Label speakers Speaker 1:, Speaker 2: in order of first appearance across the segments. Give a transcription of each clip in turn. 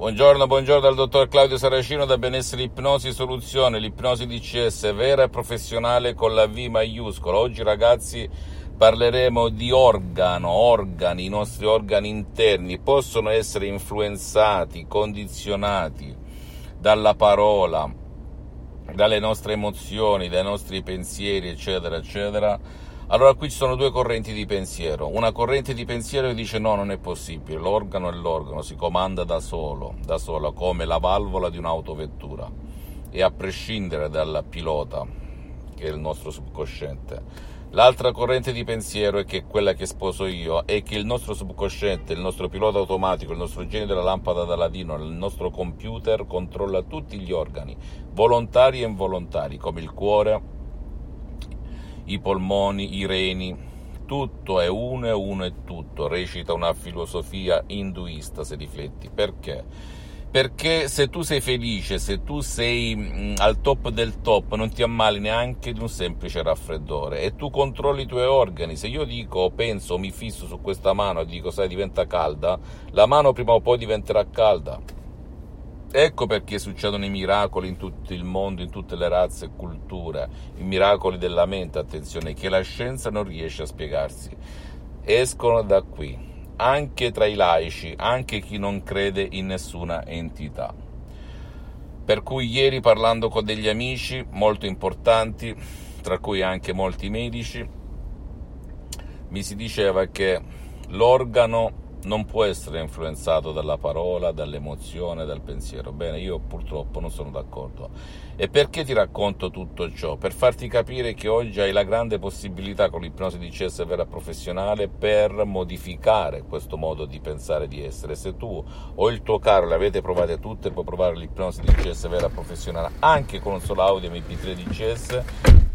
Speaker 1: Buongiorno, buongiorno dal dottor Claudio Saracino da Benessere Ipnosi Soluzione, l'ipnosi DCS vera e professionale con la V maiuscola. Oggi ragazzi parleremo di organo, organi, i nostri organi interni possono essere influenzati, condizionati dalla parola, dalle nostre emozioni, dai nostri pensieri, eccetera, eccetera allora qui ci sono due correnti di pensiero. Una corrente di pensiero che dice no, non è possibile, l'organo è l'organo, si comanda da solo, da solo, come la valvola di un'autovettura e a prescindere dal pilota, che è il nostro subconsciente. L'altra corrente di pensiero è che quella che sposo io è che il nostro subconsciente, il nostro pilota automatico, il nostro genio della lampada da ladino, il nostro computer controlla tutti gli organi, volontari e involontari, come il cuore, i polmoni, i reni, tutto è uno e uno è tutto, recita una filosofia induista se rifletti. Perché? Perché se tu sei felice, se tu sei al top del top, non ti ammali neanche di un semplice raffreddore e tu controlli i tuoi organi. Se io dico, penso, mi fisso su questa mano e dico, sai, diventa calda, la mano prima o poi diventerà calda Ecco perché succedono i miracoli in tutto il mondo, in tutte le razze e culture, i miracoli della mente, attenzione, che la scienza non riesce a spiegarsi. Escono da qui, anche tra i laici, anche chi non crede in nessuna entità. Per cui ieri parlando con degli amici molto importanti, tra cui anche molti medici, mi si diceva che l'organo non può essere influenzato dalla parola, dall'emozione, dal pensiero. Bene, io purtroppo non sono d'accordo. E perché ti racconto tutto ciò? Per farti capire che oggi hai la grande possibilità con l'ipnosi di CS vera professionale per modificare questo modo di pensare di essere. Se tu o il tuo caro le avete provate tutte, puoi provare l'ipnosi di CS vera professionale anche con un solo audio MP3 di CS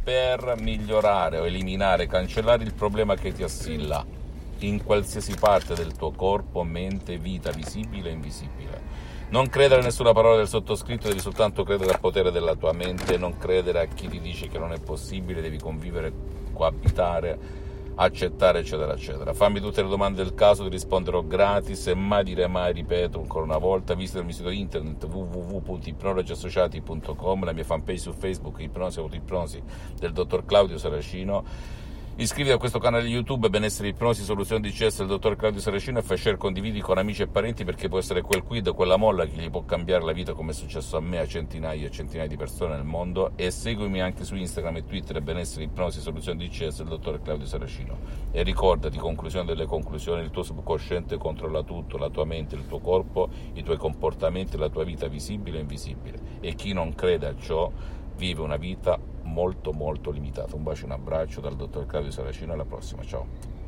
Speaker 1: per migliorare o eliminare, cancellare il problema che ti assilla in qualsiasi parte del tuo corpo, mente, vita, visibile e invisibile. Non credere a nessuna parola del sottoscritto, devi soltanto credere al potere della tua mente, non credere a chi ti dice che non è possibile, devi convivere, coabitare, accettare, eccetera, eccetera. Fammi tutte le domande del caso, ti risponderò gratis e mai dire mai, ripeto ancora una volta, visita il mio sito internet www.ipnologiassociati.com, la mia fanpage su Facebook, Ipnosi Autoipnosi del dottor Claudio Saracino Iscriviti a questo canale YouTube Benessere Ipnosi Soluzione DCS del dottor Claudio Saracino e fai share condividi con amici e parenti perché può essere quel quid, quella molla che gli può cambiare la vita come è successo a me, a centinaia e centinaia di persone nel mondo. E seguimi anche su Instagram e Twitter Benessere Ipnosi Soluzione DCS del dottor Claudio Saracino. E ricordati, conclusione delle conclusioni, il tuo subconsciente controlla tutto, la tua mente, il tuo corpo, i tuoi comportamenti, la tua vita visibile e invisibile. E chi non crede a ciò vive una vita molto molto limitata. Un bacio e un abbraccio dal dottor Claudio Saracino, alla prossima, ciao.